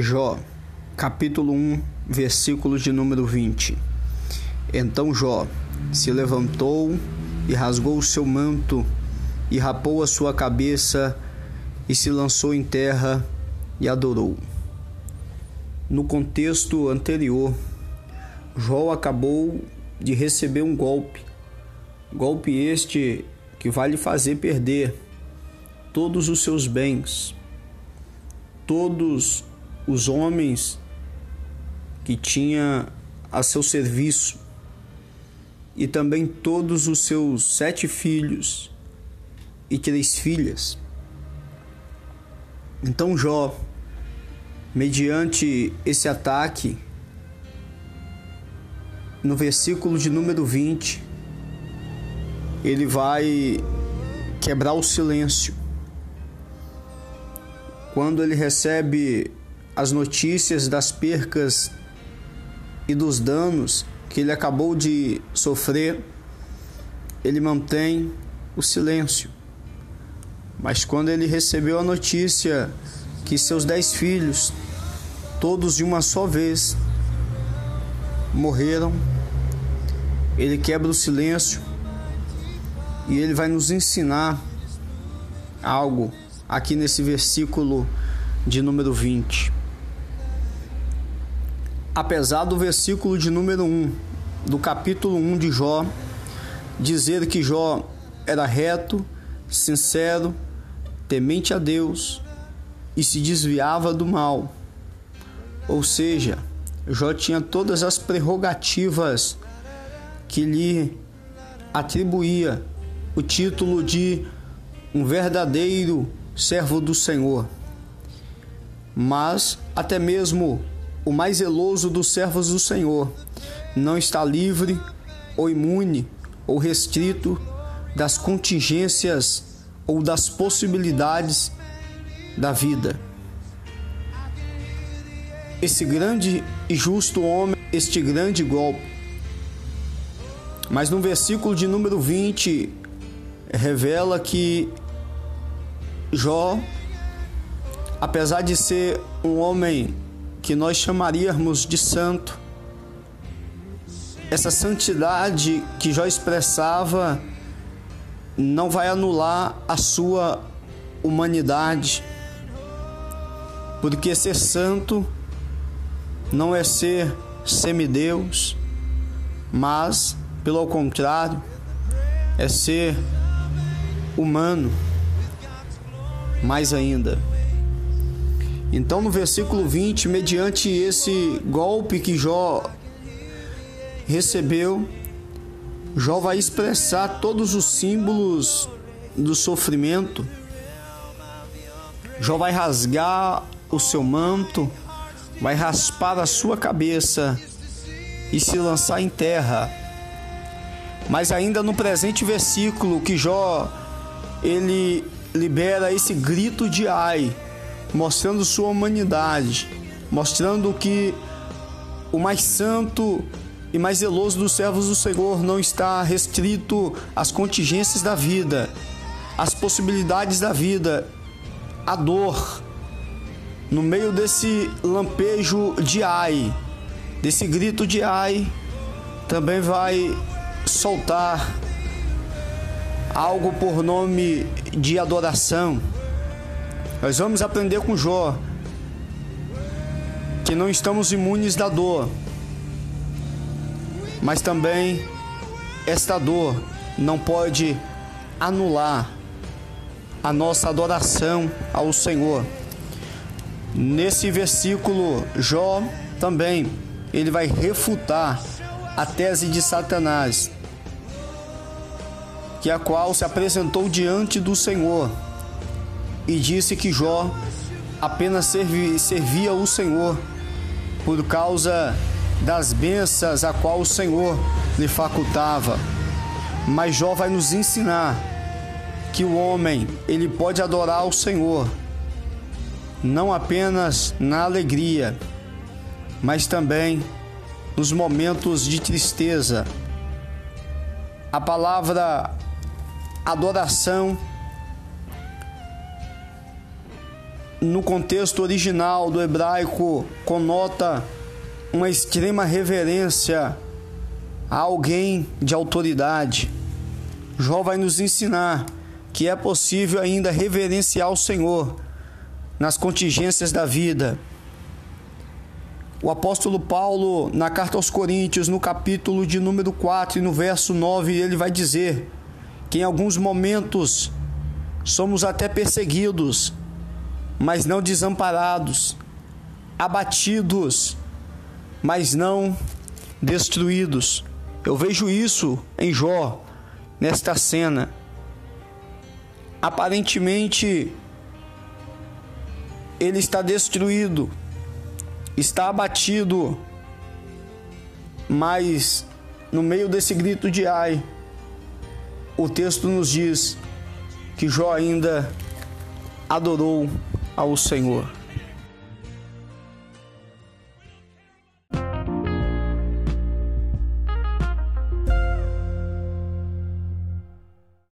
Jó, capítulo 1, versículo de número 20. Então Jó se levantou e rasgou o seu manto e rapou a sua cabeça e se lançou em terra e adorou. No contexto anterior, Jó acabou de receber um golpe, golpe este que vai lhe fazer perder todos os seus bens, todos os homens que tinha a seu serviço e também todos os seus sete filhos e três filhas. Então Jó, mediante esse ataque, no versículo de número 20, ele vai quebrar o silêncio. Quando ele recebe as notícias das percas e dos danos que ele acabou de sofrer, ele mantém o silêncio. Mas quando ele recebeu a notícia que seus dez filhos, todos de uma só vez, morreram, ele quebra o silêncio e ele vai nos ensinar algo aqui nesse versículo de número 20 apesar do versículo de número 1 do capítulo 1 de Jó dizer que Jó era reto, sincero, temente a Deus e se desviava do mal. Ou seja, Jó tinha todas as prerrogativas que lhe atribuía o título de um verdadeiro servo do Senhor. Mas até mesmo o mais zeloso dos servos do Senhor, não está livre ou imune ou restrito das contingências ou das possibilidades da vida. Esse grande e justo homem, este grande golpe. Mas no versículo de número 20 revela que Jó, apesar de ser um homem que nós chamaríamos de santo. Essa santidade que Jó expressava não vai anular a sua humanidade, porque ser santo não é ser semideus, mas, pelo contrário, é ser humano, mais ainda. Então, no versículo 20, mediante esse golpe que Jó recebeu, Jó vai expressar todos os símbolos do sofrimento. Jó vai rasgar o seu manto, vai raspar a sua cabeça e se lançar em terra. Mas ainda no presente versículo que Jó ele libera esse grito de ai mostrando sua humanidade, mostrando que o mais santo e mais zeloso dos servos do Senhor não está restrito às contingências da vida, às possibilidades da vida, à dor. No meio desse lampejo de ai, desse grito de ai, também vai soltar algo por nome de adoração nós vamos aprender com Jó que não estamos imunes da dor, mas também esta dor não pode anular a nossa adoração ao Senhor. Nesse versículo, Jó também ele vai refutar a tese de Satanás, que a qual se apresentou diante do Senhor e disse que Jó apenas servia, servia o Senhor por causa das bênçãos a qual o Senhor lhe facultava. Mas Jó vai nos ensinar que o homem, ele pode adorar o Senhor não apenas na alegria, mas também nos momentos de tristeza. A palavra no contexto original do hebraico, conota uma extrema reverência a alguém de autoridade. Jó vai nos ensinar que é possível ainda reverenciar o Senhor nas contingências da vida. O apóstolo Paulo, na carta aos Coríntios, no capítulo de número 4 e no verso 9, ele vai dizer que em alguns momentos somos até perseguidos, mas não desamparados, abatidos, mas não destruídos. Eu vejo isso em Jó, nesta cena. Aparentemente, ele está destruído, está abatido, mas no meio desse grito de ai, o texto nos diz que Jó ainda adorou ao Senhor.